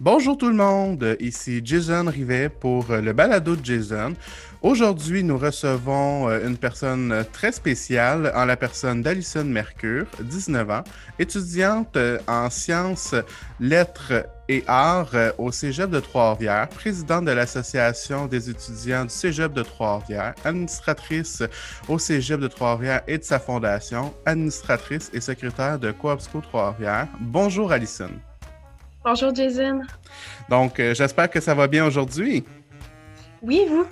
Bonjour tout le monde, ici Jason Rivet pour le balado de Jason. Aujourd'hui, nous recevons euh, une personne très spéciale en la personne d'Alison Mercure, 19 ans, étudiante euh, en sciences, lettres et arts euh, au Cégep de Trois-Rivières, présidente de l'Association des étudiants du Cégep de Trois-Rivières, administratrice au Cégep de Trois-Rivières et de sa fondation, administratrice et secrétaire de Coopsco Trois-Rivières. Bonjour Alison. Bonjour Jason. Donc, euh, j'espère que ça va bien aujourd'hui. Oui, vous?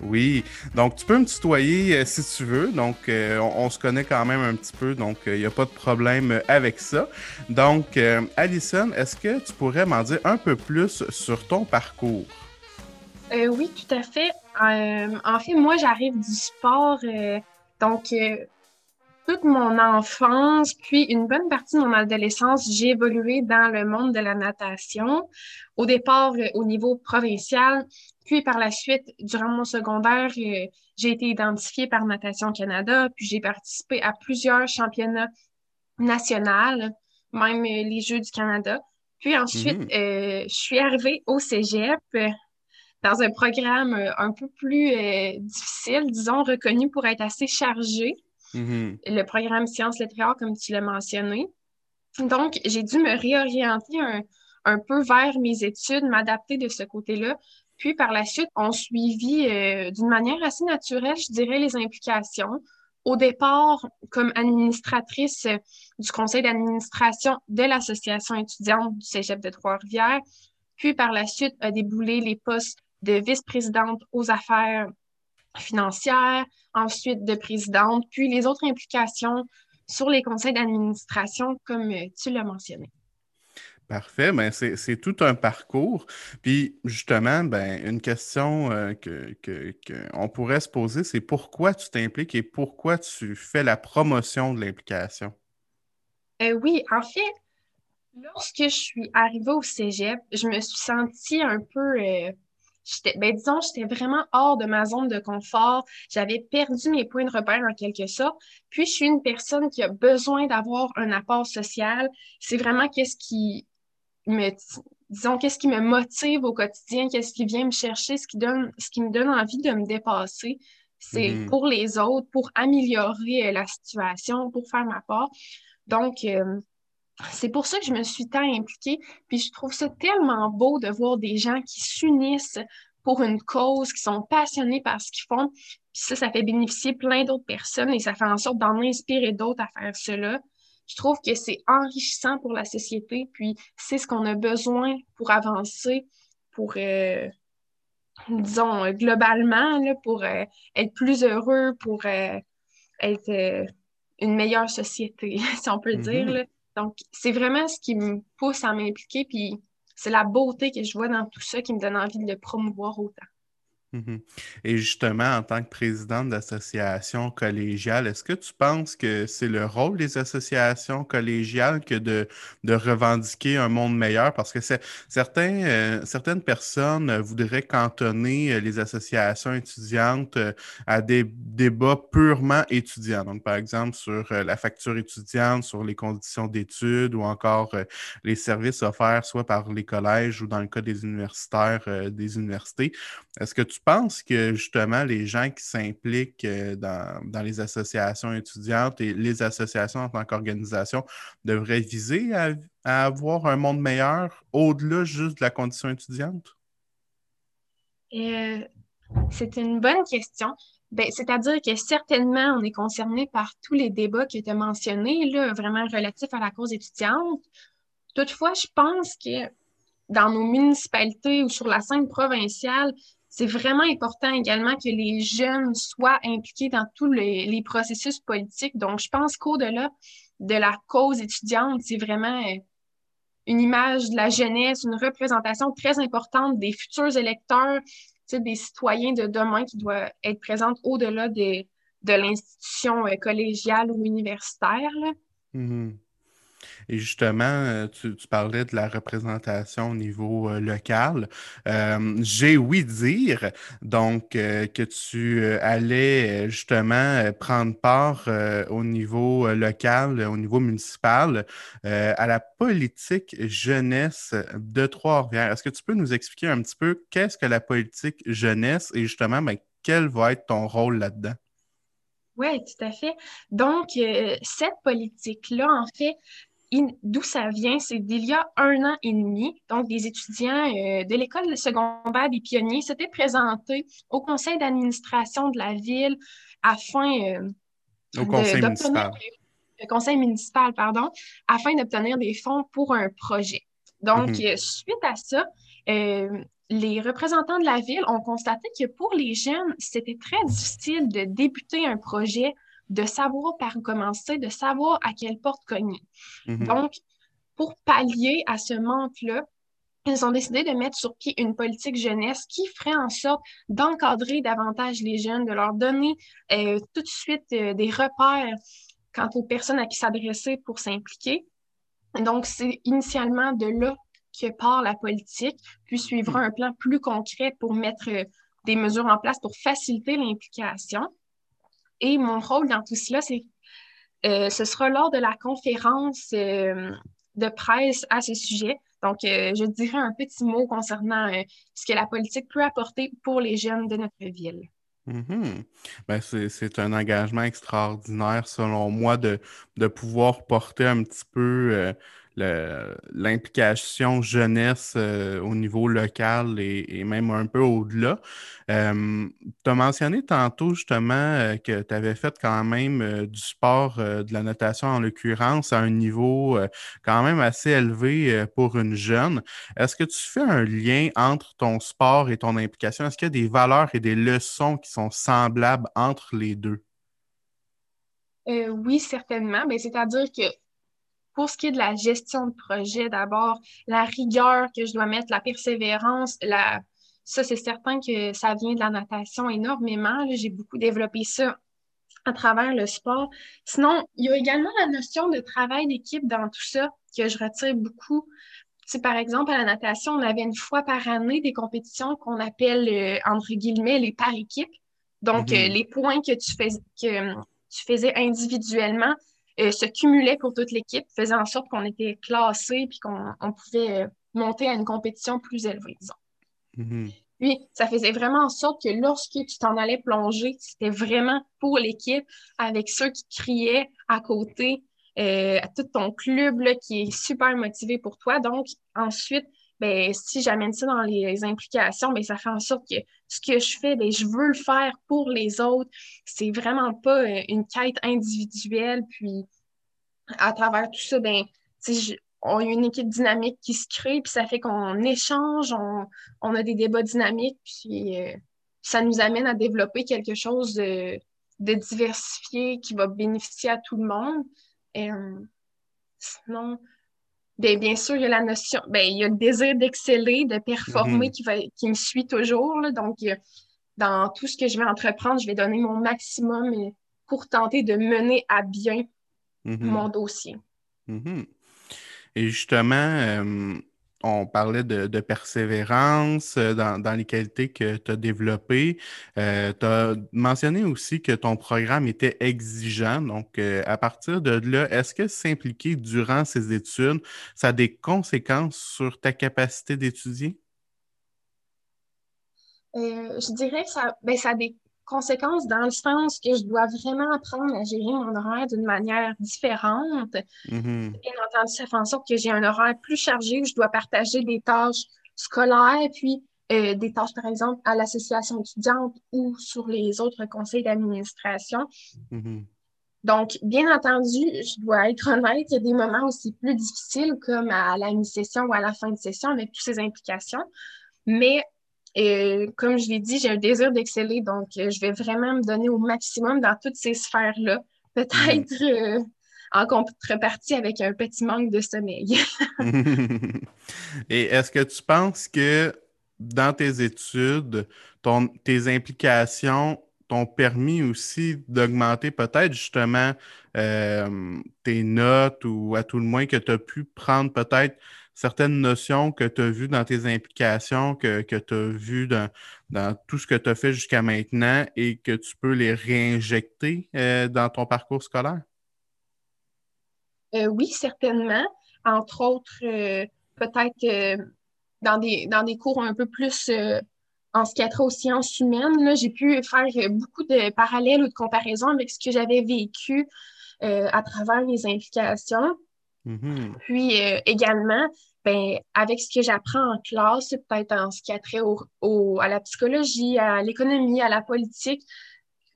Oui, donc tu peux me tutoyer euh, si tu veux. Donc, euh, on, se connaît quand même un petit peu, donc il n'y a pas de problème avec ça. Donc, Alison, est-ce que tu pourrais m'en dire un peu plus sur ton parcours? oui, tout à fait. en fait, moi, j'arrive du sport. donc, toute mon enfance, puis une bonne partie de mon adolescence, j'ai évolué dans le monde de la natation. Au départ, euh, au niveau provincial, puis par la suite, durant mon secondaire, euh, j'ai été identifiée par Natation Canada, puis j'ai participé à plusieurs championnats nationaux, même euh, les Jeux du Canada. Puis ensuite, mhm. je suis arrivée au Cégep dans un programme un peu plus difficile, disons, reconnu pour être assez chargé. Mm-hmm. le programme Sciences littéraires, comme tu l'as mentionné. Donc, j'ai dû me réorienter un, peu vers mes études, m'adapter de ce côté-là. Puis, par la suite, on suivit euh, d'une manière assez naturelle, je dirais, les implications. Au départ, comme administratrice du conseil d'administration de l'association étudiante du Cégep de Trois-Rivières, puis par la suite a déboulé les postes de vice-présidente aux affaires financière, ensuite de présidente, puis les autres implications sur les conseils d'administration, comme euh, tu l'as mentionné. Parfait, ben c'est tout un parcours. Puis justement, ben, une question euh, que, qu'on pourrait se poser, c'est pourquoi tu t'impliques et pourquoi tu fais la promotion de l'implication? Euh, oui, en fait, lorsque je suis arrivée au Cégep, je me suis sentie un peu j'étais, ben disons, j'étais vraiment hors de ma zone de confort. J'avais perdu mes points de repère en quelque sorte. Puis, je suis une personne qui a besoin d'avoir un apport social. C'est vraiment qu'est-ce qui me, disons, qu'est-ce qui me motive au quotidien, qu'est-ce qui vient me chercher, ce qui donne, ce qui me donne envie de me dépasser. C'est mm-hmm. pour les autres, pour améliorer euh, la situation, pour faire ma part. Donc, euh, c'est pour ça que je me suis tant impliquée. Puis je trouve ça tellement beau de voir des gens qui s'unissent pour une cause, qui sont passionnés par ce qu'ils font. Puis ça, ça fait bénéficier plein d'autres personnes et ça fait en sorte d'en inspirer d'autres à faire cela. Je trouve que c'est enrichissant pour la société, puis c'est ce qu'on a besoin pour avancer, pour, euh, disons, globalement, là, pour euh, être plus heureux, pour euh, être une meilleure société, si on peut dire. Mm-hmm. Là. Donc, c'est vraiment ce qui me pousse à m'impliquer, puis c'est la beauté que je vois dans tout ça qui me donne envie de le promouvoir autant. Mhm. Et justement, en tant que présidente d'association collégiale, est-ce que tu penses que c'est le rôle des associations collégiales que de, de revendiquer un monde meilleur? Parce que certains, euh, certaines personnes voudraient cantonner euh, les associations étudiantes euh, à des débats purement étudiants. Donc, par exemple, sur la facture étudiante, sur les conditions d'études ou encore les services offerts soit par les collèges ou dans le cas des universitaires, des universités. Est-ce que tu penses que justement les gens qui s'impliquent euh, dans, les associations étudiantes et les associations en tant qu'organisation devraient viser à, avoir un monde meilleur au-delà juste de la condition étudiante? Euh, c'est une bonne question. Ben, c'est-à-dire que certainement, on est concerné par tous les débats tu as mentionnés, là, vraiment relatifs à la cause étudiante. Toutefois, je pense que dans nos municipalités ou sur la scène provinciale, c'est vraiment important également que les jeunes soient impliqués dans tous les, processus politiques. Donc, je pense qu'au-delà de la cause étudiante, c'est vraiment euh, une image de la jeunesse, une représentation très importante des futurs électeurs, des citoyens de demain qui doivent être présents au-delà de, l'institution euh, collégiale ou universitaire. Mm-hmm. Et justement, euh, tu, parlais de la représentation au niveau euh, local. Euh, j'ai oui dire, donc, que tu allais justement prendre part au niveau local, au niveau municipal, à la politique jeunesse de Trois-Rivières. Est-ce que tu peux nous expliquer un petit peu qu'est-ce que la politique jeunesse et justement, ben, quel va être ton rôle là-dedans? Oui, tout à fait. Donc, cette politique-là, en fait, d'où ça vient, c'est d'il y a un an et demi, donc des étudiants euh, de l'école secondaire des pionniers s'étaient présentés au conseil d'administration de la ville afin euh, au conseil municipal. Le conseil municipal, pardon, afin d'obtenir des fonds pour un projet. Donc, mhm. euh, suite à ça, les représentants de la ville ont constaté que pour les jeunes, c'était très difficile de débuter un projet de savoir par où commencer, de savoir à quelle porte cogner. Mhm. Donc, pour pallier à ce manque-là, ils ont décidé de mettre sur pied une politique jeunesse qui ferait en sorte d'encadrer davantage les jeunes, de leur donner euh, tout de suite euh, des repères quant aux personnes à qui s'adresser pour s'impliquer. Donc, c'est initialement de là que part la politique, puis suivra mhm. un plan plus concret pour mettre euh, des mesures en place pour faciliter l'implication. Et mon rôle dans tout cela, c'est euh, ce sera lors de la conférence euh, de presse à ce sujet. Donc, euh, je dirais un petit mot concernant ce que la politique peut apporter pour les jeunes de notre ville. Mm-hmm. Ben, c'est un engagement extraordinaire, selon moi, de, de pouvoir porter un petit peu l'implication jeunesse euh, au niveau local et, même un peu au-delà. Euh, tu as mentionné tantôt justement euh, que tu avais fait quand même du sport, de la natation en l'occurrence, à un niveau quand même assez élevé pour une jeune. Est-ce que tu fais un lien entre ton sport et ton implication? Est-ce qu'il y a des valeurs et des leçons qui sont semblables entre les deux? oui, certainement. Ben, c'est-à-dire que pour ce qui est de la gestion de projet, d'abord, la rigueur que je dois mettre, la persévérance, la... ça, c'est certain que ça vient de la natation énormément. J'ai beaucoup développé ça à travers le sport. Sinon, il y a également la notion de travail d'équipe dans tout ça que je retire beaucoup. Tu par exemple, à la natation, on avait une fois par année des compétitions qu'on appelle, euh, entre guillemets, les par équipe. Donc, euh, les points que tu, fais, que tu faisais individuellement, se cumulait pour toute l'équipe, faisait en sorte qu'on était classé puis qu'on pouvait euh, monter à une compétition plus élevée, disons. Mm-hmm. Puis, ça faisait vraiment en sorte que lorsque tu t'en allais plonger, c'était vraiment pour l'équipe, avec ceux qui criaient à côté, euh, à tout ton club là, qui est super motivé pour toi. Donc, ensuite, ben, si j'amène ça dans les implications, ben, ça fait en sorte que ce que je fais, ben, je veux le faire pour les autres. C'est vraiment pas euh, une quête individuelle. Puis, à travers tout ça, ben, on a une équipe dynamique qui se crée, puis ça fait qu'on échange, on, a des débats dynamiques, puis euh, ça nous amène à développer quelque chose de, diversifié qui va bénéficier à tout le monde. Et, euh, sinon, Bien, bien sûr, il y a la notion, bien, il y a le désir d'exceller, de performer mhm. qui, va, qui me suit toujours. Donc, dans tout ce que je vais entreprendre, je vais donner mon maximum pour tenter de mener à bien mhm. mon dossier. Mhm. Et justement, euh, on parlait de, persévérance euh, dans, les qualités que tu as développées. Euh, tu as mentionné aussi que ton programme était exigeant. Donc, euh, à partir de là, est-ce que s'impliquer durant ces études, ça a des conséquences sur ta capacité d'étudier? je dirais que ça, ben, ça a des conséquences dans le sens que je dois vraiment apprendre à gérer mon horaire d'une manière différente. Mm-hmm. Bien entendu, ça fait en sorte que j'ai un horaire plus chargé où je dois partager des tâches scolaires, puis euh, des tâches, par exemple, à l'association étudiante ou sur les autres conseils d'administration. Mm-hmm. Donc, bien entendu, je dois être honnête, il y a des moments aussi plus difficiles, comme à la mi-session ou à la fin de session, avec toutes ces implications. Mais et comme je l'ai dit, j'ai un désir d'exceller, donc euh, je vais vraiment me donner au maximum dans toutes ces sphères-là. Peut-être euh, en contrepartie avec un petit manque de sommeil. Et est-ce que tu penses que dans tes études, ton, tes implications t'ont permis aussi d'augmenter peut-être justement euh, tes notes ou à tout le moins que tu as pu prendre peut-être certaines notions que tu as vues dans tes implications, que, tu as vues dans, tout ce que tu as fait jusqu'à maintenant et que tu peux les réinjecter euh, dans ton parcours scolaire? Euh, oui, certainement. Entre autres, peut-être dans, des, cours un peu plus en ce aux sciences humaines, j'ai pu faire beaucoup de parallèles ou de comparaisons avec ce que j'avais vécu euh, à travers les implications. Mm-hmm. Puis euh, également, ben, avec ce que j'apprends en classe, peut-être en ce qui a trait au, à la psychologie, à l'économie, à la politique,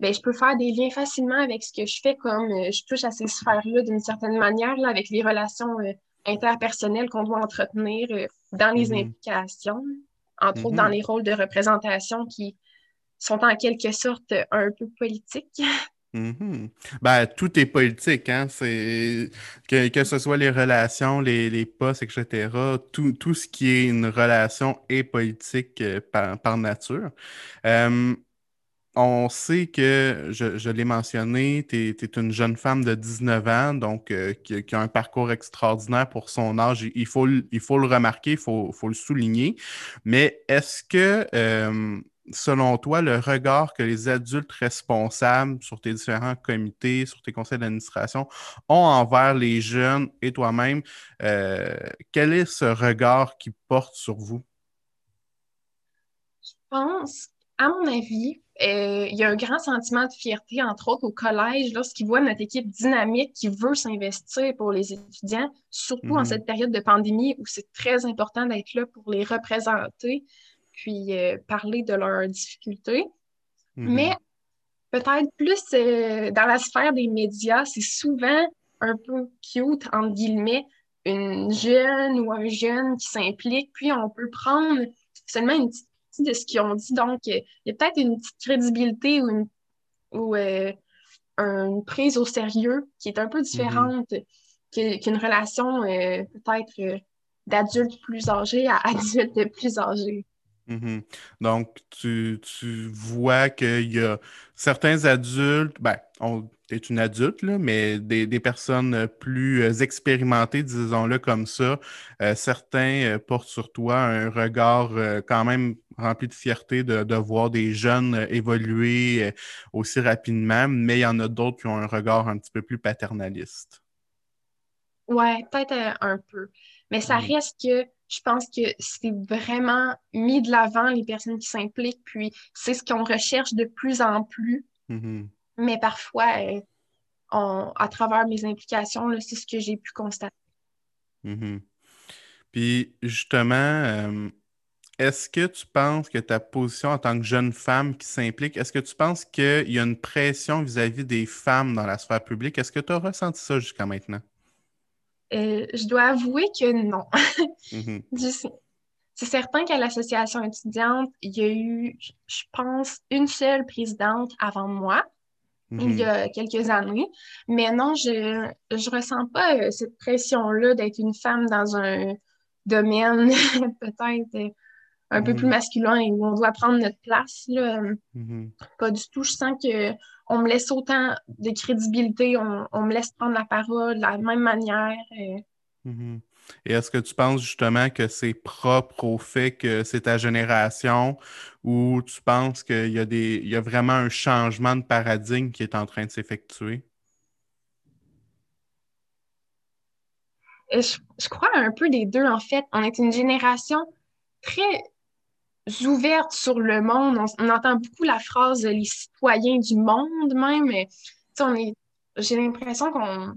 ben, je peux faire des liens facilement avec ce que je fais comme euh, je touche à ces sphères-là d'une certaine manière, là, avec les relations interpersonnelles qu'on doit entretenir dans les mm-hmm. implications entre autres dans mhm. les rôles de représentation qui sont en quelque sorte un peu politiques. Mhm. Ben, tout est politique, hein? C'est que, que, ce soit les relations, les, les postes, etc. Tout, tout, ce qui est une relation est politique euh, par, par, nature. Euh, on sait que, je, l'ai mentionné, tu es, une jeune femme de 19 ans, donc euh, qui, a un parcours extraordinaire pour son âge. Il faut, il faut le remarquer, il faut, le souligner. Mais est-ce que, selon toi, le regard que les adultes responsables sur tes différents comités, sur tes conseils d'administration ont envers les jeunes et toi-même, euh, quel est ce regard qui porte sur vous? Je pense, à mon avis, euh, il y a un grand sentiment de fierté, entre autres au collège, lorsqu'ils voient notre équipe dynamique qui veut s'investir pour les étudiants, surtout en mhm. cette période de pandémie où c'est très important d'être là pour les représenter, puis euh, parler de leurs difficultés. Mhm. Mais peut-être plus euh, dans la sphère des médias, c'est souvent un peu cute, entre guillemets, une jeune ou un jeune qui s'implique, puis on peut prendre seulement une petite de ce qu'ils ont dit. Donc, il y a peut-être une petite crédibilité ou une, ou, euh, une prise au sérieux qui est un peu différente qu'une relation euh, peut-être d'adulte plus âgé à adulte plus âgé. Mm-hmm. Donc, tu, vois qu'il y a certains adultes, ben, on est une adulte, mais des, personnes plus expérimentées, disons-le comme ça, certains portent sur toi un regard quand même rempli de fierté de, voir des jeunes évoluer aussi rapidement, mais il y en a d'autres qui ont un regard un petit peu plus paternaliste. Ouais, peut-être un peu. Mais ça mm-hmm. reste que je pense que c'est vraiment mis de l'avant les personnes qui s'impliquent, puis c'est ce qu'on recherche de plus en plus. Mm-hmm. Mais parfois, euh, à travers mes implications, c'est ce que j'ai pu constater. Mm-hmm. Puis justement, euh, est-ce que tu penses que ta position en tant que jeune femme qui s'implique, est-ce que tu penses qu'il y a une pression vis-à-vis des femmes dans la sphère publique? Est-ce que tu as ressenti ça jusqu'à maintenant? Euh, je dois avouer que non. Mhm. C'est certain qu'à l'association étudiante, il y a eu, je pense, une seule présidente avant moi, il y mhm. a quelques années. Mais non, je ne ressens pas euh, cette pression-là d'être une femme dans un domaine peut-être euh, un peu plus mhm. masculin et où on doit prendre notre place. Là. Pas du tout. Je sens que on me laisse autant de crédibilité, on, me laisse prendre la parole de la même manière. Et, mm-hmm. et est-ce que tu penses justement que c'est propre au fait que c'est ta génération ou tu penses qu'il y, a des, il y a vraiment un changement de paradigme qui est en train de s'effectuer? Je, je, crois un peu les deux, en fait. On est une génération très ouvertes sur le monde. On, entend beaucoup la phrase les citoyens du monde même. On est, j'ai l'impression qu'on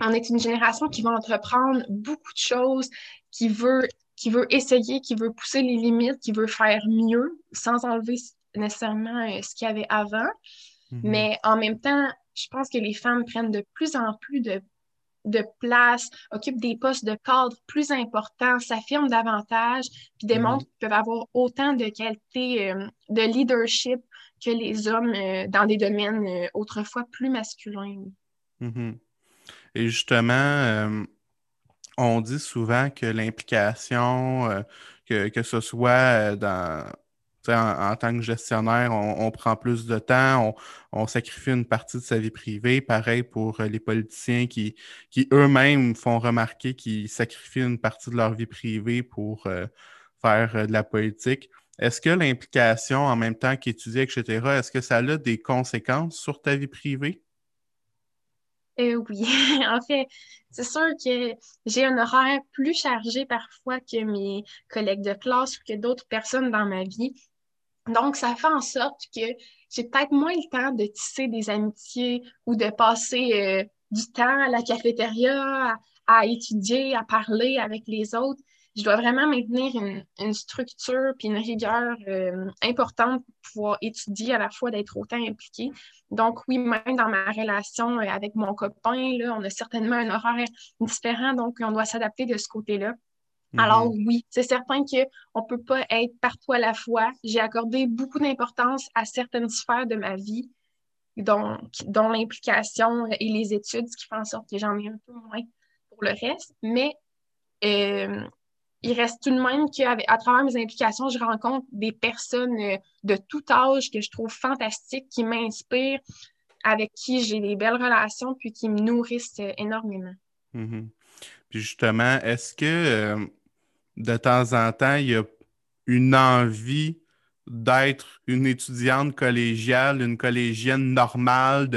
on est une génération qui va entreprendre beaucoup de choses, qui veut, qui veut essayer, qui veut pousser les limites, qui veut faire mieux sans enlever nécessairement euh, ce qu'il y avait avant. Mm-hmm. Mais en même temps, je pense que les femmes prennent de plus en plus de de place, occupent des postes de cadre plus importants, s'affirment davantage, puis démontrent mhm. qu'ils peuvent avoir autant de qualités euh, de leadership que les hommes euh, dans des domaines euh, autrefois plus masculins. Mhm. Et justement, on dit souvent que l'implication, que, que, ce soit dans en, tant que gestionnaire, on, prend plus de temps, on, sacrifie une partie de sa vie privée. Pareil pour les politiciens qui, qui eux-mêmes font remarquer qu'ils sacrifient une partie de leur vie privée pour faire de la politique. Est-ce que l'implication en même temps qu'étudier, etc., est-ce que ça a des conséquences sur ta vie privée? Euh, oui, en fait, c'est sûr que j'ai un horaire plus chargé parfois que mes collègues de classe ou que d'autres personnes dans ma vie. Donc, ça fait en sorte que j'ai peut-être moins le temps de tisser des amitiés ou de passer euh, du temps à la cafétéria, à étudier, à parler avec les autres je dois vraiment maintenir une, structure puis une rigueur euh, importante pour pouvoir étudier à la fois d'être autant impliqué. Donc oui, même dans ma relation euh, avec mon copain, là, on a certainement un horaire différent, donc on doit s'adapter de ce côté-là. Mm-hmm. Alors oui, c'est certain qu'on ne peut pas être partout à la fois. J'ai accordé beaucoup d'importance à certaines sphères de ma vie, dont, dont l'implication et les études, ce qui fait en sorte que j'en ai un peu moins pour le reste. Mais euh, il reste tout de même qu'à travers mes implications, je rencontre des personnes euh, de tout âge que je trouve fantastiques, qui m'inspirent, avec qui j'ai des belles relations, puis qui me nourrissent euh, énormément. Mm-hmm. Puis justement, est-ce que euh, de temps en temps, il y a une envie d'être une étudiante collégiale, une collégienne normale,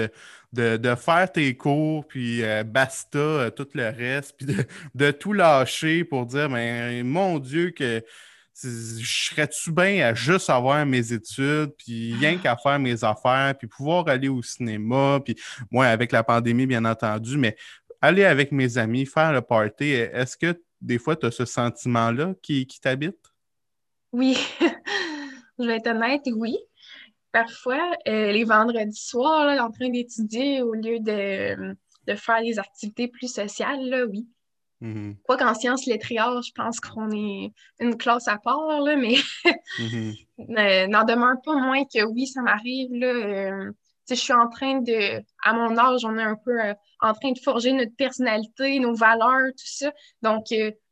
de, faire tes cours, puis euh, basta, euh, tout le reste, puis de, tout lâcher pour dire, mais mon Dieu, que je serais-tu bien à juste avoir mes études, puis rien qu'à faire mes affaires, puis pouvoir aller au cinéma, puis moi, avec la pandémie, bien entendu, mais aller avec mes amis, faire le party, est-ce que des fois, tu as ce sentiment-là qui, qui t'habite? Oui, je vais être honnête, oui parfois, euh, les vendredis soirs, en train d'étudier au lieu de, faire des activités plus sociales, là, oui. Mm-hmm. Quoi qu'en sciences lettrées, je pense qu'on est une classe à part, là, mais mm-hmm. n'en demeure pas moins que oui, ça m'arrive. Là, euh, je suis en train de, à mon âge, on est un peu euh, en train de forger notre personnalité, nos valeurs, tout ça. Donc,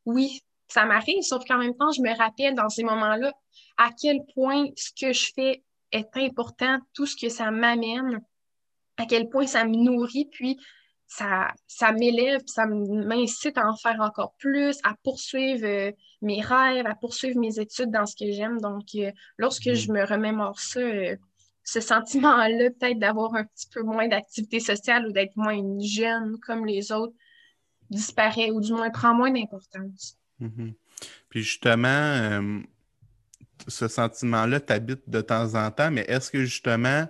oui, ça m'arrive, sauf qu'en même temps, je me rappelle dans ces moments-là à quel point ce que je fais est important, tout ce que ça m'amène, à quel point ça me nourrit, puis ça, ça m'élève, ça m'incite à en faire encore plus, à poursuivre euh, mes rêves, à poursuivre mes études dans ce que j'aime. Donc, euh, lorsque je me remémore ça, euh, ce sentiment-là, peut-être d'avoir un petit peu moins d'activité sociale ou d'être moins jeune comme les autres, disparaît ou du moins prend moins d'importance. Mm-hmm. Puis justement, ce sentiment-là t'habite de temps en temps, mais est-ce que justement,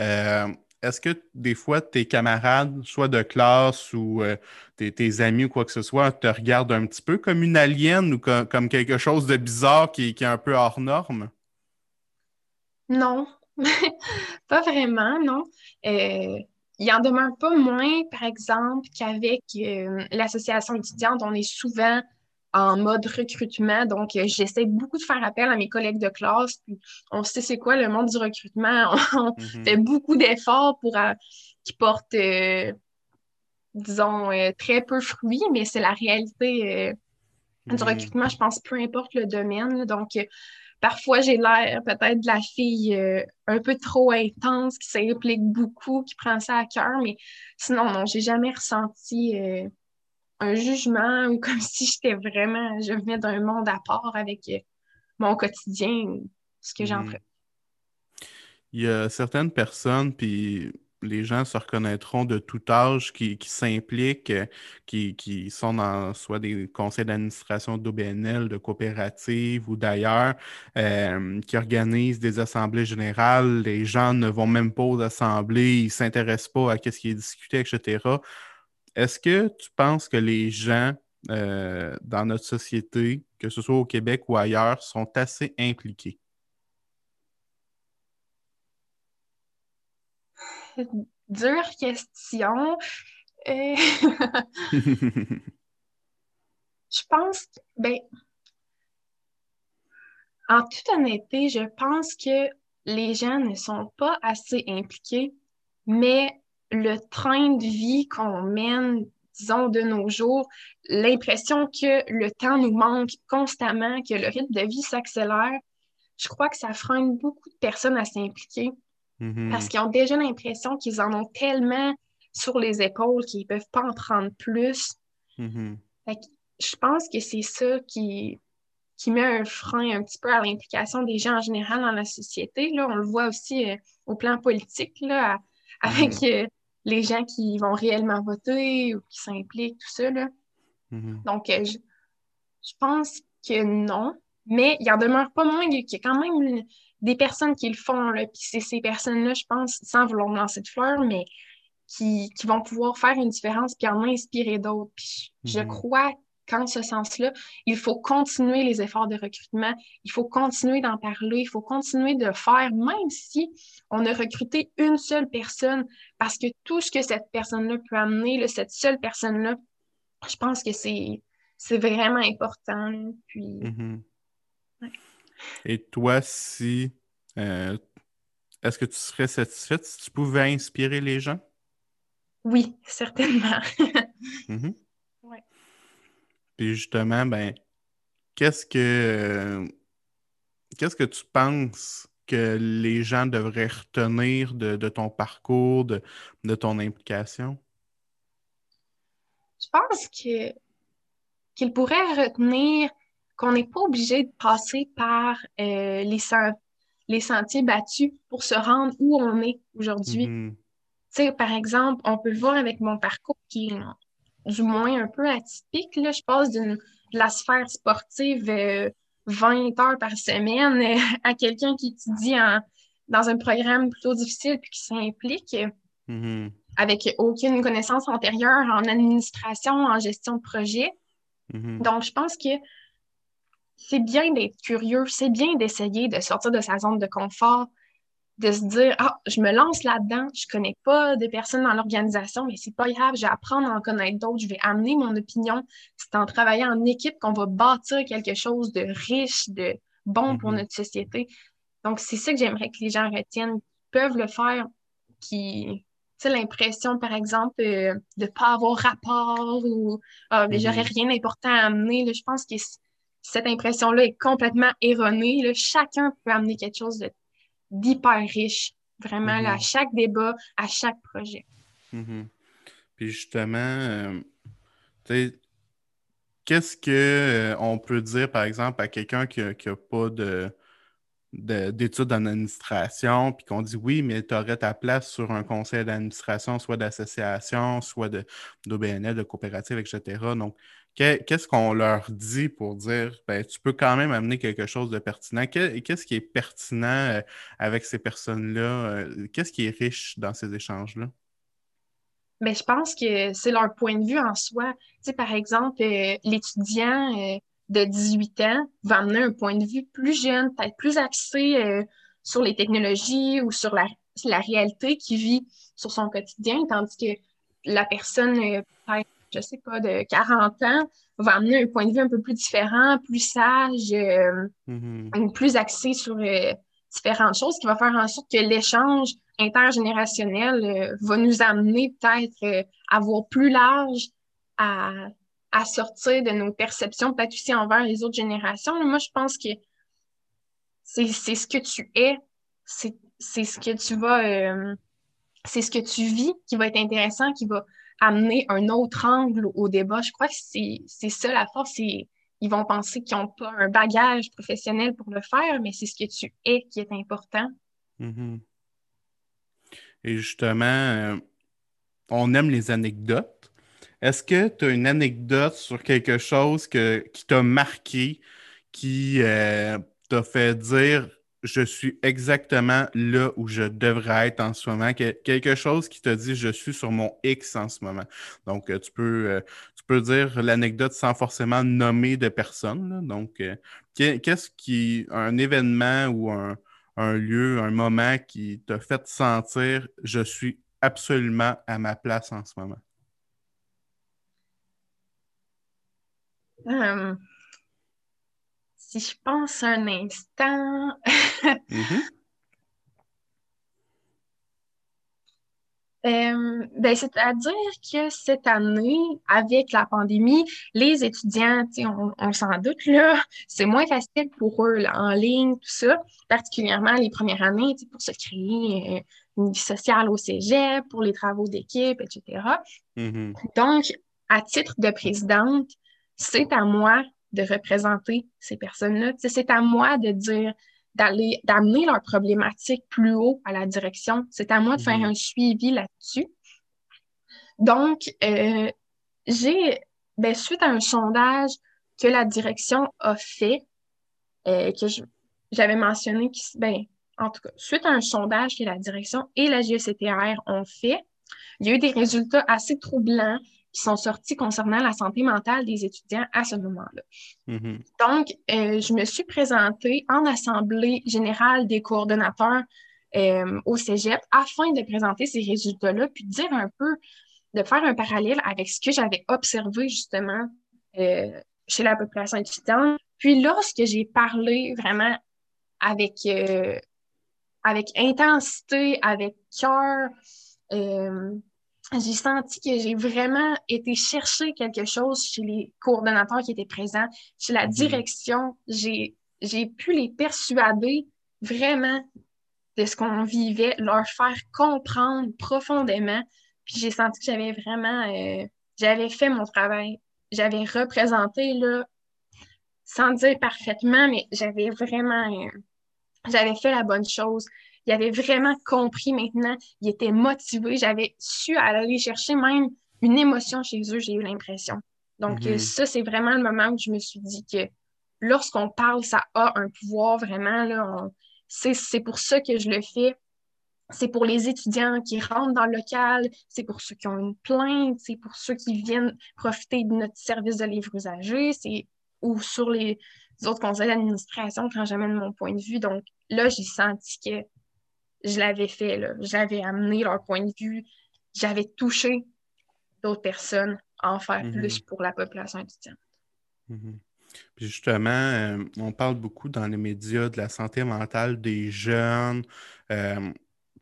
euh, est-ce que des fois tes camarades, soit de classe ou euh, tes, amis ou quoi que ce soit, te regardent un petit peu comme une alien ou comme, quelque chose de bizarre qui, est un peu hors norme? Non, pas vraiment, non. Euh, il en demeure pas moins, par exemple, qu'avec l'association étudiante, on est souvent en mode recrutement. Donc, euh, j'essaie beaucoup de faire appel à mes collègues de classe. on sait c'est quoi le monde du recrutement. On mhm. fait beaucoup d'efforts pour euh, qui portent, euh, disons, très peu fruits, mais c'est la réalité du mhm. recrutement, je pense, peu importe le domaine. Donc, parfois, j'ai l'air peut-être de la fille un peu trop intense, qui s'implique beaucoup, qui prend ça à cœur, mais sinon, non, j'ai jamais ressenti un jugement ou comme si j'étais vraiment, je venais d'un monde à part avec euh, mon quotidien, ce que j'en ferais. Hmm. Il y a certaines personnes, puis les gens se reconnaîtront de tout âge qui, s'impliquent, qui, sont dans soit des conseils d'administration d'OBNL, de coopératives ou d'ailleurs, euh, qui organisent des assemblées générales. Les gens ne vont même pas aux assemblées, ils ne s'intéressent pas à ce qui est discuté, etc. Est-ce que tu penses que les gens euh, dans notre société, que ce soit au Québec ou ailleurs, sont assez impliqués? Dure question. Euh, je pense que, ben, en toute honnêteté, je pense que les gens ne sont pas assez impliqués, mais le train de vie qu'on mène, disons, de nos jours, l'impression que le temps nous manque constamment, que le rythme de vie s'accélère, je crois que ça freine beaucoup de personnes à s'impliquer Mhm. parce qu'ils ont déjà l'impression qu'ils en ont tellement sur les épaules qu'ils ne peuvent pas en prendre plus. Mhm. Fait que je pense que c'est ça qui, qui met un frein un petit peu à l'implication des gens en général dans la société. Là, on le voit aussi euh, au plan politique, là, à- avec euh, les gens qui vont réellement voter ou qui s'impliquent, tout ça. Là. Mhm. Donc, euh, je, je pense que non, mais il en demeure pas moins qu'il y a quand même des personnes qui le font. Là. Puis c'est ces personnes-là, je pense, sans vouloir me lancer de fleurs, mais qui, qui vont pouvoir faire une différence puis en inspirer d'autres. Puis je Mhm. crois qu'en ce sens-là, il faut continuer les efforts de recrutement, il faut continuer d'en parler, il faut continuer de faire, même si on a recruté une seule personne, parce que tout ce que cette personne-là peut amener, là, cette seule personne-là, je pense que c'est c'est vraiment important. Puis, Mhm. Ouais. Et toi, si euh, est-ce que tu serais satisfaite si tu pouvais inspirer les gens? oui, certainement. Mhm. Ouais. Puis justement, ben, qu'est-ce que euh, qu'est-ce que tu penses que les gens devraient retenir de, de ton parcours, de, de ton implication? Je pense que qu'il pourrait retenir qu'on n'est pas obligé de passer par euh, les, sen- les sentiers battus pour se rendre où on est aujourd'hui. Mhm. Sais, par exemple, on peut le voir avec mon parcours qui est du moins un peu atypique. Là. Je passe de la sphère sportive euh, 20 heures par semaine euh, à quelqu'un qui étudie en- dans un programme plutôt difficile puis qui s'implique euh, Mhm. avec aucune connaissance antérieure en administration, en gestion de projet. Mhm. Donc, je pense que c'est bien d'être curieux, c'est bien d'essayer de sortir de sa zone de confort, de se dire Ah, je me lance là-dedans, je connais pas de personnes dans l'organisation, mais c'est pas grave, je vais apprendre à en connaître d'autres, je vais amener mon opinion. C'est en travaillant en équipe qu'on va bâtir quelque chose de riche, de bon pour Mhm. notre société. Donc, c'est ça que j'aimerais que les gens retiennent, peuvent le faire, qui. Tu sais, l'impression, par exemple, euh, de ne pas avoir rapport ou ah, mais j'aurais Mhm. rien d'important à amener. là. Je pense que cette impression-là est complètement erronée. là. Chacun peut amener quelque chose de- d'hyper riche, vraiment, là, à Mhm. chaque débat, à chaque projet. Mhm. Puis justement, euh, qu'est-ce que euh, peut dire, par exemple, à quelqu'un qui n'a pas de, de- d'études en administration, puis qu'on dit oui, mais tu aurais ta place sur un conseil d'administration, soit d'association, soit de, d'OBNL, de coopérative, etc. Donc, qu'est-ce qu'on leur dit pour dire, ben, tu peux quand même amener quelque chose de pertinent? Que- Qu'est-ce qui est pertinent euh, avec ces personnes-là? Euh, Qu'est-ce qui est riche dans ces échanges-là? Mais je pense que c'est leur point de vue en soi. Tu sais, par exemple, euh, l'étudiant de 18 ans va amener un point de vue plus jeune, peut-être plus axé sur les technologies ou sur la, la réalité qu'il vit sur son quotidien, tandis que la personne, peut-être, je sais pas, de 40 ans va amener un point de vue un peu plus différent, plus sage, euh, Mhm. ou plus axé sur euh, différentes choses, qui va faire en sorte que l'échange intergénérationnel euh, va nous amener peut-être euh, à voir plus large, à, à sortir de nos perceptions, peut-être aussi envers les autres générations. Moi, je pense que c'est c'est ce que tu es, c'est c'est ce que tu vas, euh, c'est ce que tu vis qui va être intéressant, qui va amener un autre angle au débat. Je crois que c'est ça la force. Ils vont penser qu'ils n'ont pas un bagage professionnel pour le faire, mais c'est ce que tu es qui est important. Mhm. Et justement, euh, on aime les anecdotes. Est-ce que tu as une anecdote sur quelque chose que, qui t'a marqué, qui euh, t'a fait dire je suis exactement là où je devrais être en ce moment? Que- quelque chose qui t'a dit je suis sur mon X en ce moment. Donc, euh, tu peux, euh, tu dire l'anecdote sans forcément nommer de personne. Donc, euh, qu'est- qu'est-ce qui, un événement ou un, lieu, un moment qui t'a fait sentir je suis absolument à ma place en ce moment? Si je pense un instant, Mhm. Euh, ben, C'est-à-dire que cette année, avec la pandémie, les étudiants, on, on s'en doute, là, c'est moins facile pour eux là, en ligne, tout ça, particulièrement les premières années pour se créer euh, une vie sociale au cégep, pour les travaux d'équipe, etc. Mhm. Donc, à titre de présidente, c'est à moi de représenter ces personnes-là. C'est à moi de dire, d'aller, d'amener leurs problématiques plus haut à la direction. C'est à moi de faire Mhm. un suivi là-dessus. Donc, euh, j'ai, ben, suite à un sondage que la direction a fait, euh, que j'avais mentionné, qui, ben, en tout cas, suite à un sondage que la direction et la GECTR ont fait, il y a eu des résultats assez troublants qui sont sortis concernant la santé mentale des étudiants à ce moment-là. Mhm. Donc, euh, je me suis présentée en assemblée générale des coordonnateurs euh, au Cégep afin de présenter ces résultats-là, puis de dire un peu, de faire un parallèle avec ce que j'avais observé justement euh, chez la population étudiante. Puis lorsque j'ai parlé vraiment avec, euh, avec intensité, avec cœur, j'ai senti que j'ai vraiment été chercher quelque chose chez les coordonnateurs qui étaient présents, chez la Mhm. direction. J'ai, j'ai pu les persuader vraiment de ce qu'on vivait, leur faire comprendre profondément. Puis j'ai senti que j'avais vraiment, euh, j'avais fait mon travail. J'avais représenté, là, sans dire parfaitement, mais j'avais vraiment, euh, j'avais fait la bonne chose. Il avait vraiment compris maintenant. Il était motivé. J'avais su aller chercher même une émotion chez eux, j'ai eu l'impression. Donc, Mhm. ça, c'est vraiment le moment où je me suis dit que lorsqu'on parle, ça a un pouvoir vraiment. Là, on- c'est, c'est pour ça que je le fais. C'est pour les étudiants qui rentrent dans le local, c'est pour ceux qui ont une plainte, c'est pour ceux qui viennent profiter de notre service de livres usagés, c'est ou sur les autres conseils d'administration quand j'amène mon point de vue. Donc là, j'ai senti que je l'avais fait, là. J'avais amené leur point de vue, j'avais touché d'autres personnes à en faire Mhm. plus pour la population étudiante. Puis justement, euh, on parle beaucoup dans les médias de la santé mentale des jeunes. Euh,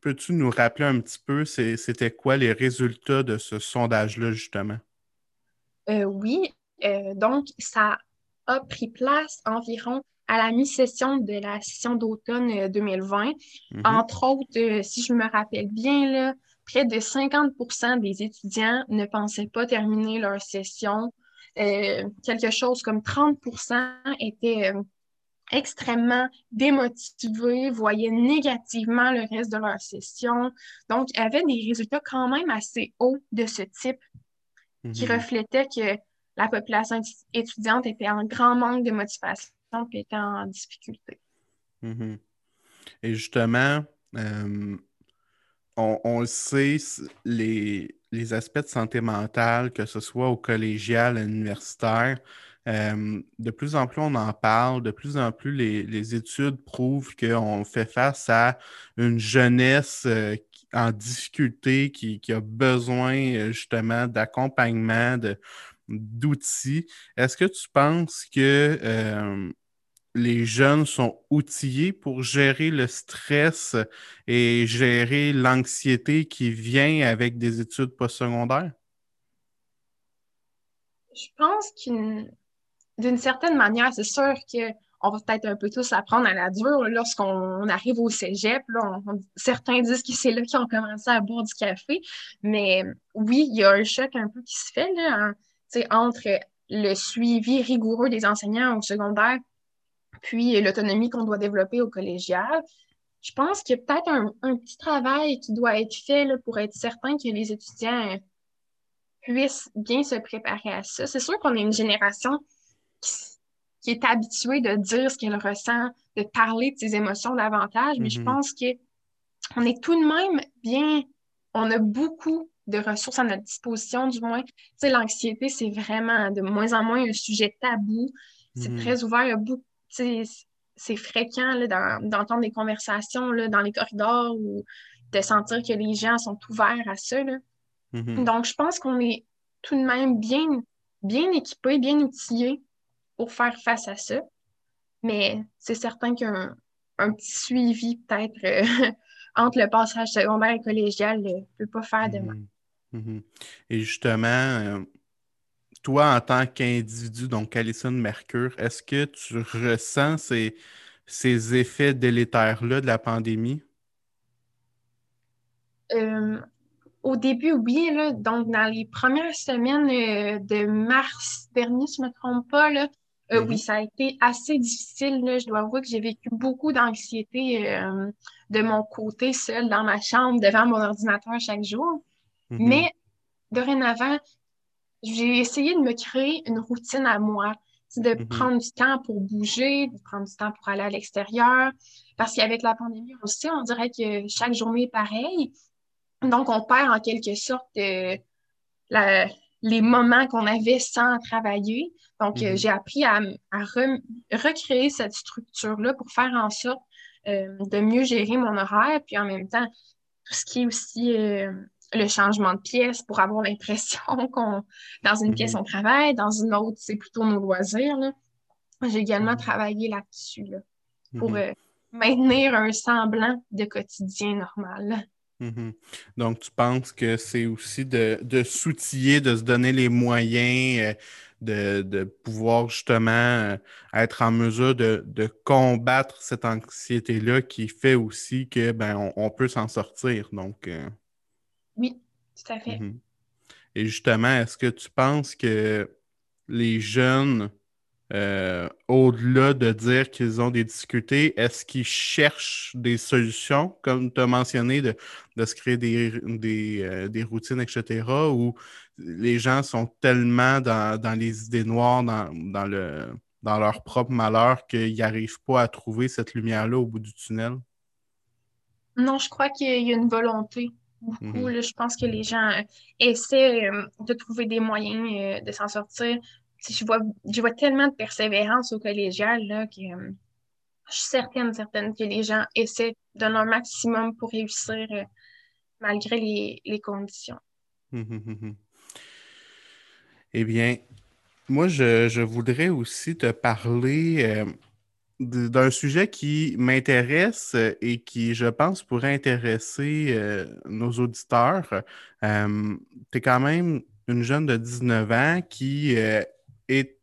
peux-tu nous rappeler un petit peu, c'était quoi les résultats de ce sondage-là, justement? Euh, oui, donc ça a pris place environ à la mi-session de la session d'automne euh, 2020. Mhm. Entre autres, euh, si je me rappelle bien, là, près de 50% des étudiants ne pensaient pas terminer leur session. Euh, quelque chose comme 30% étaient euh, extrêmement démotivés, voyaient négativement le reste de leur session. Donc, il y avait des résultats quand même assez hauts de ce type qui Mhm. reflétait que la population étu- étudiante était en grand manque de motivation et était en difficulté. Mhm. Et justement, euh, on, le sait, les, aspects de santé mentale, que ce soit au collégial, à l'universitaire, euh, de plus en plus on en parle, de plus en plus les, études prouvent qu'on fait face à une jeunesse euh, qui- en difficulté qui, qui a besoin justement d'accompagnement, de, d'outils. Est-ce que tu penses que euh, les jeunes sont outillés pour gérer le stress et gérer l'anxiété qui vient avec des études postsecondaires? Je pense qu'une d'une certaine manière, c'est sûr que on va peut-être un peu tous apprendre à la dure lorsqu'on arrive au cégep. Certains disent que c'est là qu'ils ont commencé à boire du café, mais oui, il y a un choc un peu qui se fait là, entre le suivi rigoureux des enseignants au secondaire puis l'autonomie qu'on doit développer au collégial. Je pense qu'il y a peut-être un, un petit travail qui doit être fait là, pour être certain que les étudiants puissent bien se préparer à ça. C'est sûr qu'on est une génération qui, est habituée de dire ce qu'elle ressent, de parler de ses émotions davantage, mais je Mhm. pense que on est tout de même bien, on a beaucoup de ressources à notre disposition, du moins. Tu sais, l'anxiété, c'est vraiment de moins en moins un sujet tabou. C'est Mhm. très ouvert. Il y a beaucoup, c'est fréquent d'entendre des conversations là, dans les corridors ou de sentir que les gens sont ouverts à ça. là. Mhm. Donc, je pense qu'on est tout de même bien, bien équipés, bien outillés pour faire face à ça. Mais c'est certain qu'un un petit suivi peut-être euh, entre le passage secondaire et collégial ne peut pas faire de mal. Mhm. Mhm. Et justement, euh, toi, en tant qu'individu, donc Alison Mercure, est-ce que tu ressens ces, ces effets délétères-là de la pandémie? Euh, au début, oui. Là, donc, dans les premières semaines euh, de mars dernier, si je ne me trompe pas, là, euh, oui, mm-hmm. ça a été assez difficile. Là. Je dois avouer que j'ai vécu beaucoup d'anxiété de mon côté, seule dans ma chambre, devant mon ordinateur chaque jour. Mm-hmm. Mais dorénavant, j'ai essayé de me créer une routine à moi. C'est de mm-hmm. prendre du temps pour bouger, de prendre du temps pour aller à l'extérieur. Parce qu'avec la pandémie aussi, on dirait que chaque journée est pareille. Donc, on perd en quelque sorte euh, les moments qu'on avait sans travailler. Donc, euh, mm-hmm. j'ai appris à, recréer cette structure-là pour faire en sorte euh, de mieux gérer mon horaire, puis en même temps, tout ce qui est aussi le changement de pièce pour avoir l'impression qu'on, dans une pièce, mm-hmm. on travaille, dans une autre, c'est plutôt nos loisirs. J'ai également mm-hmm. travaillé là-dessus pour maintenir un semblant de quotidien normal. Mhm. Donc, tu penses que c'est aussi de, de s'outiller, de se donner les moyens euh, de, pouvoir justement euh, être en mesure de, combattre cette anxiété-là qui fait aussi que ben, on, peut s'en sortir. Donc, euh, Oui, tout à fait. Mhm. Et justement, est-ce que tu penses que les jeunes euh, au-delà de dire qu'ils ont des difficultés, est-ce qu'ils cherchent des solutions, comme tu as mentionné, de, se créer des, euh, des, routines, etc., ou les gens sont tellement dans, les idées noires, dans, dans, le, dans leur propre malheur, qu'ils n'arrivent pas à trouver cette lumière-là au bout du tunnel? Non, je crois qu'il y a une volonté. Beaucoup, mhm. je pense que les gens essaient euh, de trouver des moyens de s'en sortir je vois, je vois tellement de persévérance au collégial là, que euh, je suis certaine, certaine que les gens essaient de leur maximum pour réussir euh, malgré les, conditions. Hum, hum, hum, eh bien, moi, je, voudrais aussi te parler euh, d'un sujet qui m'intéresse et qui, je pense, pourrait intéresser nos auditeurs. tu es quand même une jeune de 19 ans qui et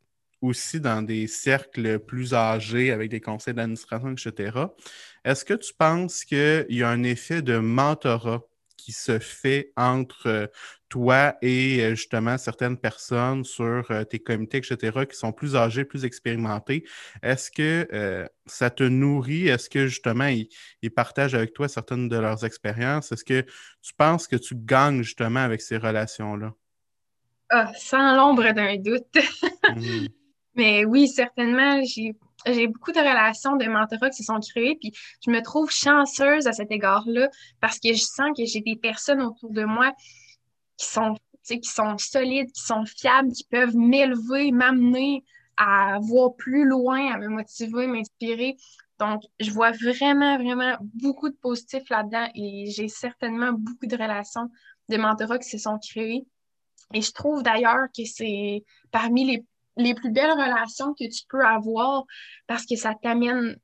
aussi dans des cercles plus âgés avec des conseils d'administration, etc. Est-ce que tu penses qu'il y a un effet de mentorat qui se fait entre euh, toi et euh, justement certaines personnes sur euh, tes comités, etc., qui sont plus âgés, plus expérimentés? Est-ce que ça te nourrit? Est-ce que justement ils, partagent avec toi certaines de leurs expériences? Est-ce que tu penses que tu gagnes justement avec ces relations-là? Ah, sans l'ombre d'un doute. Mhm. Mais oui, certainement, j'ai j'ai beaucoup de relations de mentorat qui se sont créées, puis je me trouve chanceuse à cet égard-là parce que je sens que j'ai des personnes autour de moi qui sont, qui sont solides, qui sont fiables, qui peuvent m'élever, m'amener à voir plus loin, à me motiver, m'inspirer. Donc, je vois vraiment, vraiment beaucoup de positifs là-dedans et j'ai certainement beaucoup de relations de mentorat qui se sont créées. Et je trouve d'ailleurs que c'est parmi les, les, plus belles relations que tu peux avoir parce que ça t'amène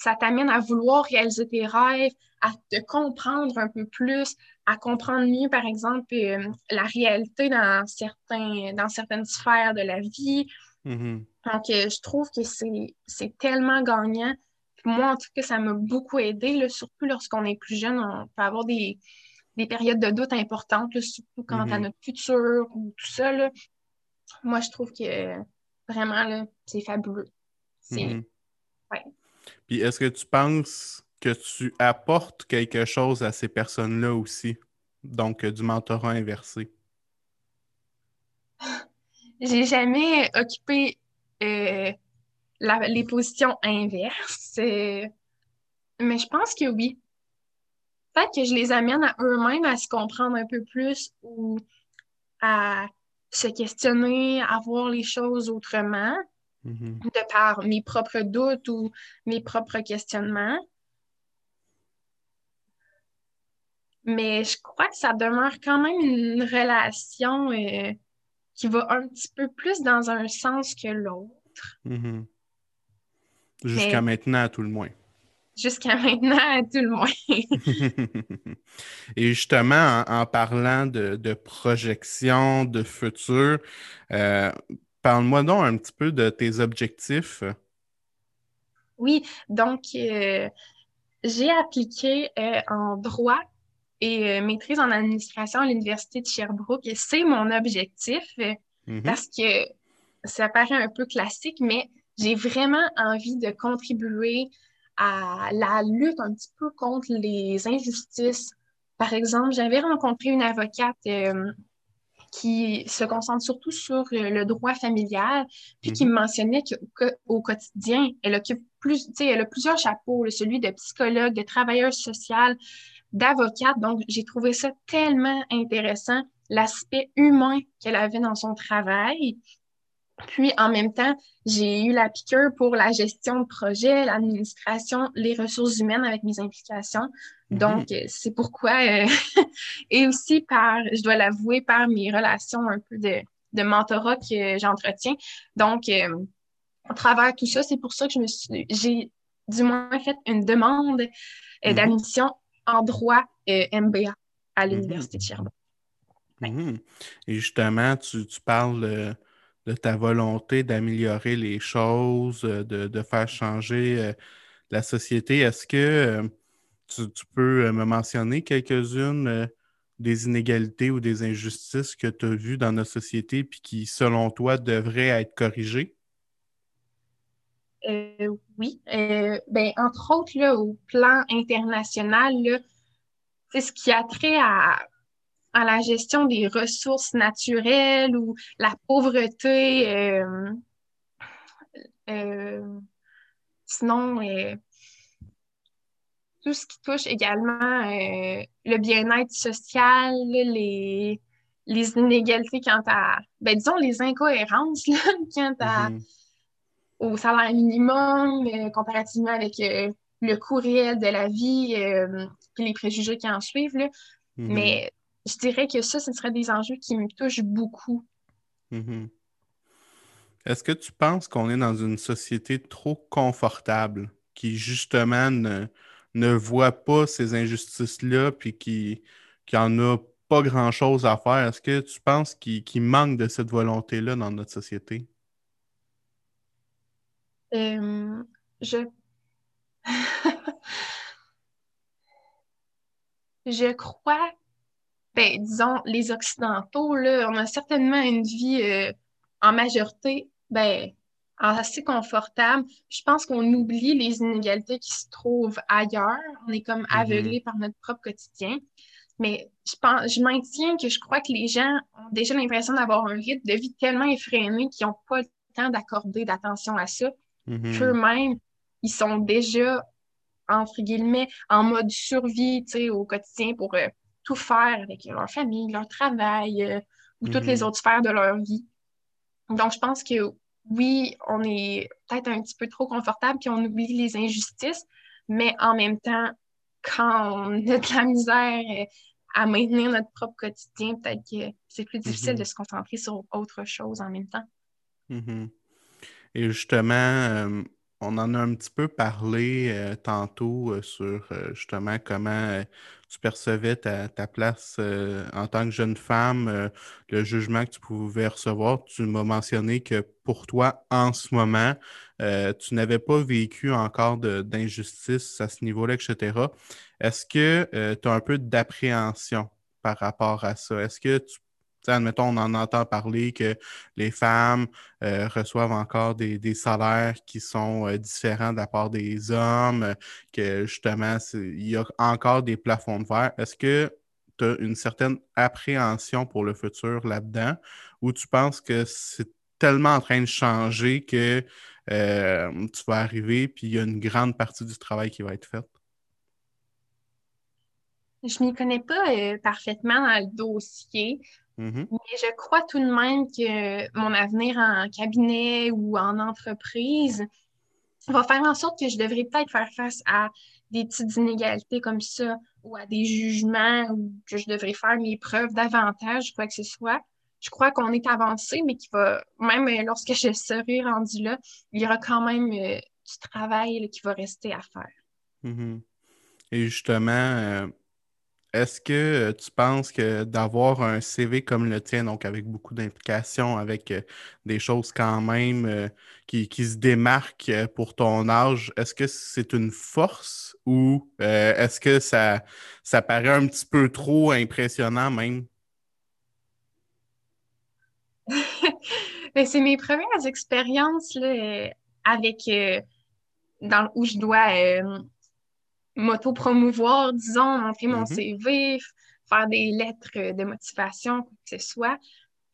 ça t'amène à vouloir réaliser tes rêves, à te comprendre un peu plus, à comprendre mieux, par exemple, euh, la réalité dans, certains, dans certaines sphères de la vie. Mm-hmm. Donc, euh, je trouve que c'est tellement gagnant. moi, en tout cas, ça m'a beaucoup aidé, surtout lorsqu'on est plus jeune, on peut avoir des, des périodes de doute importantes, surtout quant à mm-hmm. notre futur ou tout ça. Moi, je trouve que vraiment, c'est fabuleux. Mm-hmm. Puis est-ce que tu penses que tu apportes quelque chose à ces personnes-là aussi? Donc, euh, du mentorat inversé? J'ai jamais occupé euh, les positions inverses, euh, mais je pense que oui peut-être que je les amène à eux-mêmes à se comprendre un peu plus ou à se questionner, à voir les choses autrement, mm-hmm. de par mes propres doutes ou mes propres questionnements. Mais je crois que ça demeure quand même une relation euh, qui va un petit peu plus dans un sens que l'autre. Mm-hmm. Jusqu'à maintenant, à tout le moins. Jusqu'à maintenant, tout le moins. Et justement, en, parlant de, projection, de futur, euh, parle-moi donc un petit peu de tes objectifs. Oui, donc euh, j'ai appliqué euh, en droit et maîtrise en administration à l'Université de Sherbrooke et c'est mon objectif mm-hmm. parce que ça paraît un peu classique, mais j'ai vraiment envie de contribuer à la lutte un petit peu contre les injustices. Par exemple, j'avais rencontré une avocate euh, qui se concentre surtout sur euh, le droit familial, puis qui me mhm. mentionnait qu'au quotidien, elle occupe plus, elle a plusieurs chapeaux, celui de psychologue, de travailleur social, d'avocate. Donc, j'ai trouvé ça tellement intéressant, l'aspect humain qu'elle avait dans son travail. Puis en même temps, j'ai eu la piqûre pour la gestion de projet, l'administration, les ressources humaines avec mes implications. Mhm. Donc, euh, c'est pourquoi, euh, et aussi par, je dois l'avouer, par mes relations un peu de, de mentorat que j'entretiens. Donc, euh, à travers tout ça, c'est pour ça que je me suis, j'ai du moins fait une demande mhm. d'admission en droit MBA à mhm. l'Université de Sherbrooke. Et justement, tu, tu parles de ta volonté d'améliorer les choses, euh, de, faire changer euh, la société. Est-ce que euh, tu, peux me mentionner quelques-unes des inégalités ou des injustices que tu as vues dans notre société et qui, selon toi, devraient être corrigées? oui. ben, entre autres, là, au plan international, c'est ce qui a trait à à la gestion des ressources naturelles ou la pauvreté. Euh, euh, sinon, euh, tout ce qui touche également le bien-être social, les, les inégalités quant à, ben, disons, les incohérences quant à, mm-hmm. au salaire minimum comparativement avec le coût réel de la vie et les préjugés qui en suivent. Là. Mm-hmm. Mais je dirais que ça, ce serait des enjeux qui me touchent beaucoup. Mm-hmm. Est-ce que tu penses qu'on est dans une société trop confortable qui, justement, ne, voit pas ces injustices-là puis qui, qui en a pas grand-chose à faire? Est-ce que tu penses qu'il manque de cette volonté-là dans notre société? Euh, je... je crois ben, disons, les Occidentaux, là, on a certainement une vie euh, en majorité ben, assez confortable. Je pense qu'on oublie les inégalités qui se trouvent ailleurs. On est comme mm-hmm. aveuglé par notre propre quotidien. Mais je, pense, je maintiens que je crois que les gens ont déjà l'impression d'avoir un rythme de vie tellement effréné qu'ils n'ont pas le temps d'accorder d'attention à ça. Mm-hmm. Qu'eux-mêmes, ils sont déjà, entre guillemets, en mode survie au quotidien pour euh, tout faire avec leur famille, leur travail euh, ou toutes les mhm. autres sphères de leur vie. Donc, je pense que oui, on est peut-être un petit peu trop confortable puis on oublie les injustices, mais en même temps, quand on a de la misère euh, à maintenir notre propre quotidien, peut-être que c'est plus difficile mhm. de se concentrer sur autre chose en même temps. Mhm. Et justement, euh, on en a un petit peu parlé tantôt sur justement comment tu percevais ta, place euh, en tant que jeune femme, euh, le jugement que tu pouvais recevoir. Tu m'as mentionné que pour toi, en ce moment, euh, tu n'avais pas vécu encore d'injustice à ce niveau-là, etc. Est-ce que tu as un peu d'appréhension par rapport à ça? Est-ce que tu admettons, on en entend parler que les femmes euh, reçoivent encore des, salaires qui sont euh, différents de la part des hommes, que justement, il y a encore des plafonds de verre. Est-ce que tu as une certaine appréhension pour le futur là-dedans? Ou tu penses que c'est tellement en train de changer que euh, tu vas arriver puis il y a une grande partie du travail qui va être faite? Je m'y connais pas parfaitement dans le dossier. Mm-hmm. Mais je crois tout de même que mon avenir en cabinet ou en entreprise va faire en sorte que je devrais peut-être faire face à des petites inégalités comme ça ou à des jugements ou que je devrais faire mes preuves davantage, quoi que ce soit. Je crois qu'on est avancé, mais qu'il va, même lorsque je serai rendu là, il y aura quand même euh, du travail qui va rester à faire. Mhm. Et justement, est-ce que tu penses que d'avoir un CV comme le tien, donc avec beaucoup d'implications, avec des choses quand même qui, se démarquent pour ton âge, est-ce que c'est une force ou est-ce que ça, ça paraît un petit peu trop impressionnant même? Ben, c'est mes premières expériences avec dans, où je dois m'auto-promouvoir, disons, montrer mon mm-hmm. CV, faire des lettres de motivation, quoi que ce soit.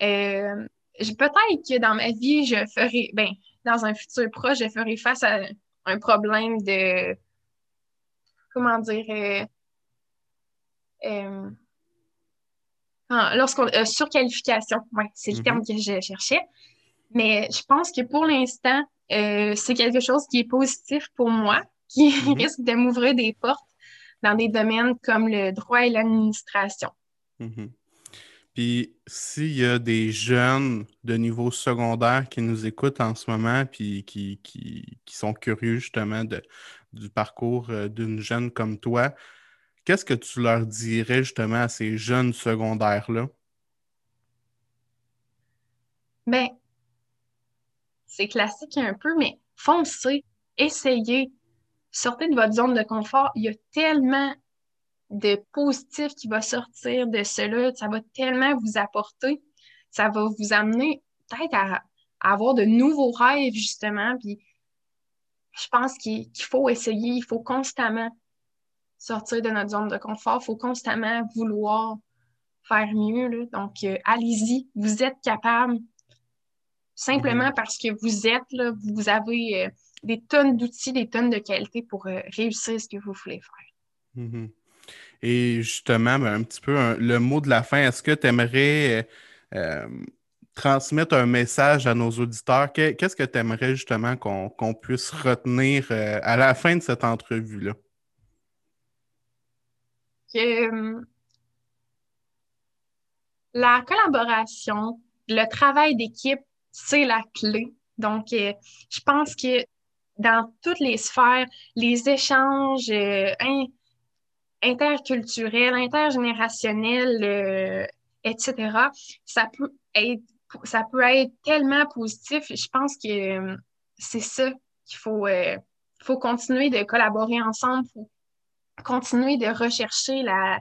Euh, peut-être que dans ma vie, je ferai, ben, dans un futur proche, je ferai face à un problème de, comment dire, euh, euh, ah, lorsqu'on surqualification, ouais, c'est le terme mm-hmm. que je cherchais. Mais je pense que pour l'instant, c'est quelque chose qui est positif pour moi qui mhm. risque de m'ouvrir des portes dans des domaines comme le droit et l'administration. Mhm. Puis s'il y a des jeunes de niveau secondaire qui nous écoutent en ce moment, puis qui, qui, sont curieux justement de, du parcours euh, d'une jeune comme toi, qu'est-ce que tu leur dirais justement à ces jeunes secondaires-là? Ben, c'est classique un peu, mais foncez, essayez, sortez de votre zone de confort. Il y a tellement de positifs qui va sortir de cela. Ça va tellement vous apporter. Ça va vous amener peut-être à, avoir de nouveaux rêves, justement. Puis je pense qu'il faut essayer, il faut constamment sortir de notre zone de confort. Il faut constamment vouloir faire mieux. Donc, euh, allez-y, vous êtes capable. Simplement mm-hmm. parce que vous êtes là, vous avez euh, des tonnes d'outils, des tonnes de qualité pour euh, réussir ce que vous voulez faire. Mm-hmm. Et justement, ben, un petit peu le mot de la fin, est-ce que tu aimerais euh, transmettre un message à nos auditeurs? Qu'est-ce que tu aimerais justement qu'on puisse retenir euh, à la fin de cette entrevue-là? la collaboration, le travail d'équipe, c'est la clé. Donc, je pense que dans toutes les sphères, les échanges euh, interculturels, intergénérationnels, euh, etc., ça peut être ça peut être tellement positif. Je pense que euh, c'est ça qu'il faut, faut continuer de collaborer ensemble, il faut continuer de rechercher la,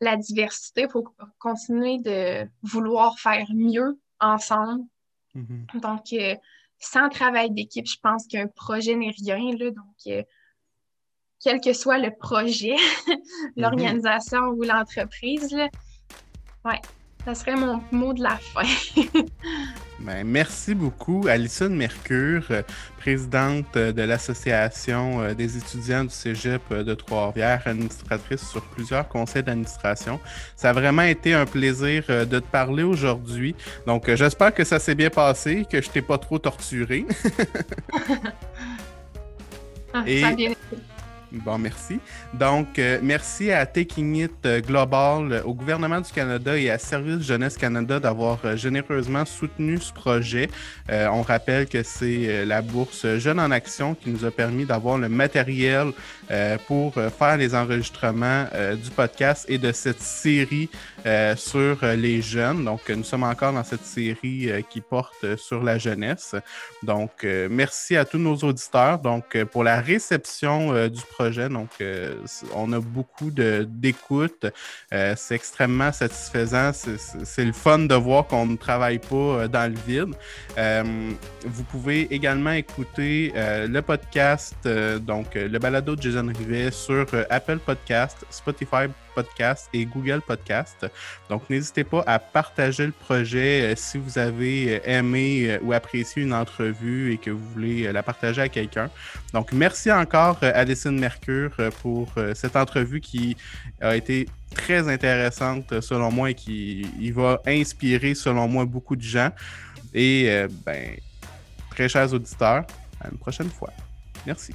la diversité, il faut continuer de vouloir faire mieux ensemble. Mm-hmm. Donc, sans travail d'équipe, je pense qu'un projet n'est rien. Là, donc, euh, quel que soit le projet, l'organisation ou l'entreprise, ouais, ça serait mon mot de la fin. Ben, merci beaucoup, Alison Mercure, euh, présidente de l'Association euh, des étudiants du Cégep euh, de Trois-Rivières, administratrice sur plusieurs conseils d'administration. Ça a vraiment été un plaisir de te parler aujourd'hui. Donc, j'espère que ça s'est bien passé, que je t'ai pas trop torturé. Ah, ça a bien été. Bon, merci. Donc, euh, merci à Taking It euh, Global, au gouvernement du Canada et à Service Jeunesse Canada d'avoir euh, généreusement soutenu ce projet. on rappelle que c'est la bourse Jeunes en Action qui nous a permis d'avoir le matériel pour faire les enregistrements du podcast et de cette série sur les jeunes. Donc, nous sommes encore dans cette série qui porte sur la jeunesse. Donc, merci à tous nos auditeurs. Donc, pour la réception du projet, donc, euh, on a beaucoup d'écoute. Euh, c'est extrêmement satisfaisant. C'est le fun de voir qu'on ne travaille pas euh, dans le vide. vous pouvez également écouter le podcast, donc le balado de Jason Rivet sur Apple Podcast, Spotify Podcast et Google Podcast. Donc, n'hésitez pas à partager le projet si vous avez aimé ou apprécié une entrevue et que vous voulez la partager à quelqu'un. Donc, merci encore, Alison Mercure, pour cette entrevue qui a été très intéressante selon moi et qui va inspirer selon moi beaucoup de gens. Et ben, très chers auditeurs, à une prochaine fois. Merci.